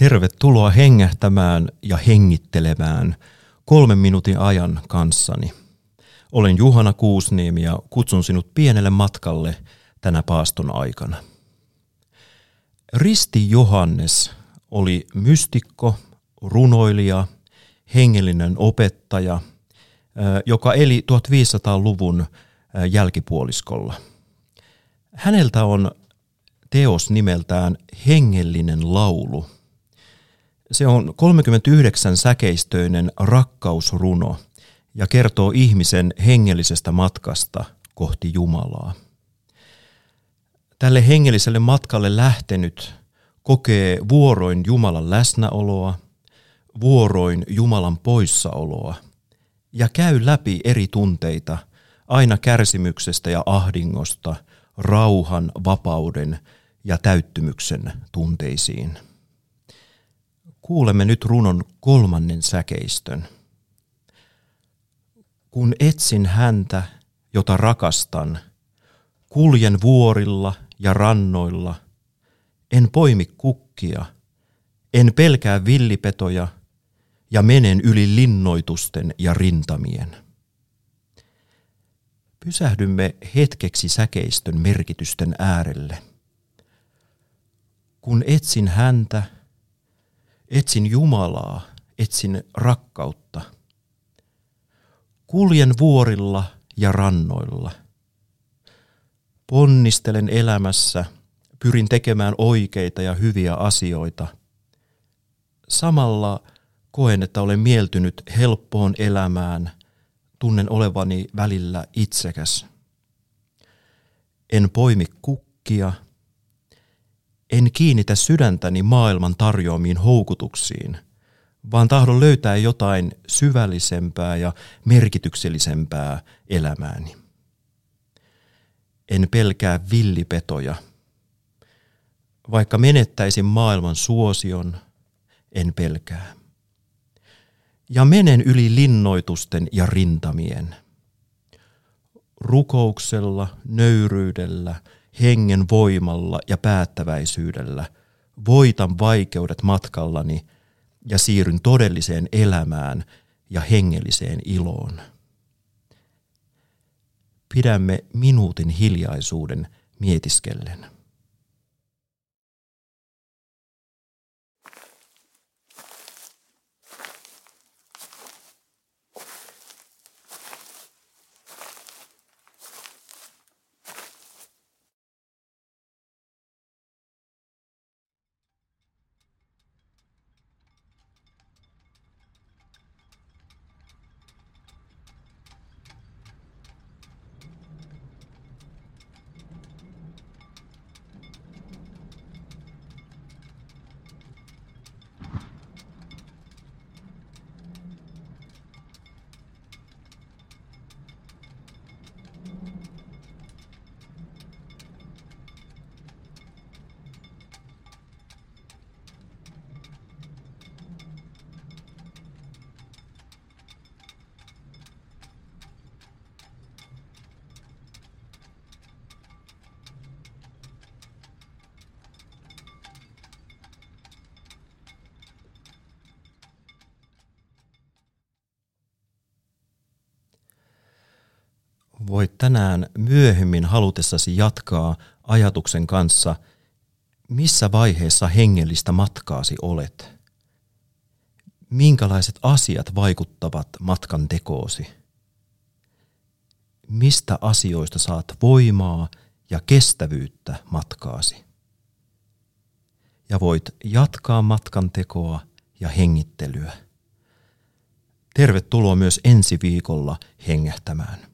Tervetuloa hengähtämään ja hengittelemään kolmen minuutin ajan kanssani. Olen Juhana Kuusniemi ja kutsun sinut pienelle matkalle tänä paaston aikana. Risti Johannes oli mystikko, runoilija, hengellinen opettaja, joka eli 1500-luvun jälkipuoliskolla. Häneltä on teos nimeltään Hengellinen laulu – se on 39 säkeistöinen rakkausruno ja kertoo ihmisen hengellisestä matkasta kohti Jumalaa. Tälle hengelliselle matkalle lähtenyt kokee vuoroin Jumalan läsnäoloa, vuoroin Jumalan poissaoloa ja käy läpi eri tunteita aina kärsimyksestä ja ahdingosta, rauhan, vapauden ja täyttymyksen tunteisiin. Kuulemme nyt runon kolmannen säkeistön. Kun etsin häntä, jota rakastan, kuljen vuorilla ja rannoilla, en poimi kukkia, en pelkää villipetoja ja menen yli linnoitusten ja rintamien. Pysähdymme hetkeksi säkeistön merkitysten äärelle. Kun etsin häntä, Etsin Jumalaa, etsin rakkautta. Kuljen vuorilla ja rannoilla. Ponnistelen elämässä, pyrin tekemään oikeita ja hyviä asioita. Samalla koen, että olen mieltynyt helppoon elämään, tunnen olevani välillä itsekäs. En poimi kukkia – en kiinnitä sydäntäni maailman tarjoamiin houkutuksiin, vaan tahdon löytää jotain syvällisempää ja merkityksellisempää elämääni. En pelkää villipetoja. Vaikka menettäisin maailman suosion, en pelkää. Ja menen yli linnoitusten ja rintamien. Rukouksella, nöyryydellä – hengen voimalla ja päättäväisyydellä voitan vaikeudet matkallani ja siirryn todelliseen elämään ja hengelliseen iloon. Pidämme minuutin hiljaisuuden mietiskellen. Voit tänään myöhemmin halutessasi jatkaa ajatuksen kanssa, missä vaiheessa hengellistä matkaasi olet. Minkälaiset asiat vaikuttavat matkan tekoosi? Mistä asioista saat voimaa ja kestävyyttä matkaasi? Ja voit jatkaa matkan tekoa ja hengittelyä. Tervetuloa myös ensi viikolla hengähtämään.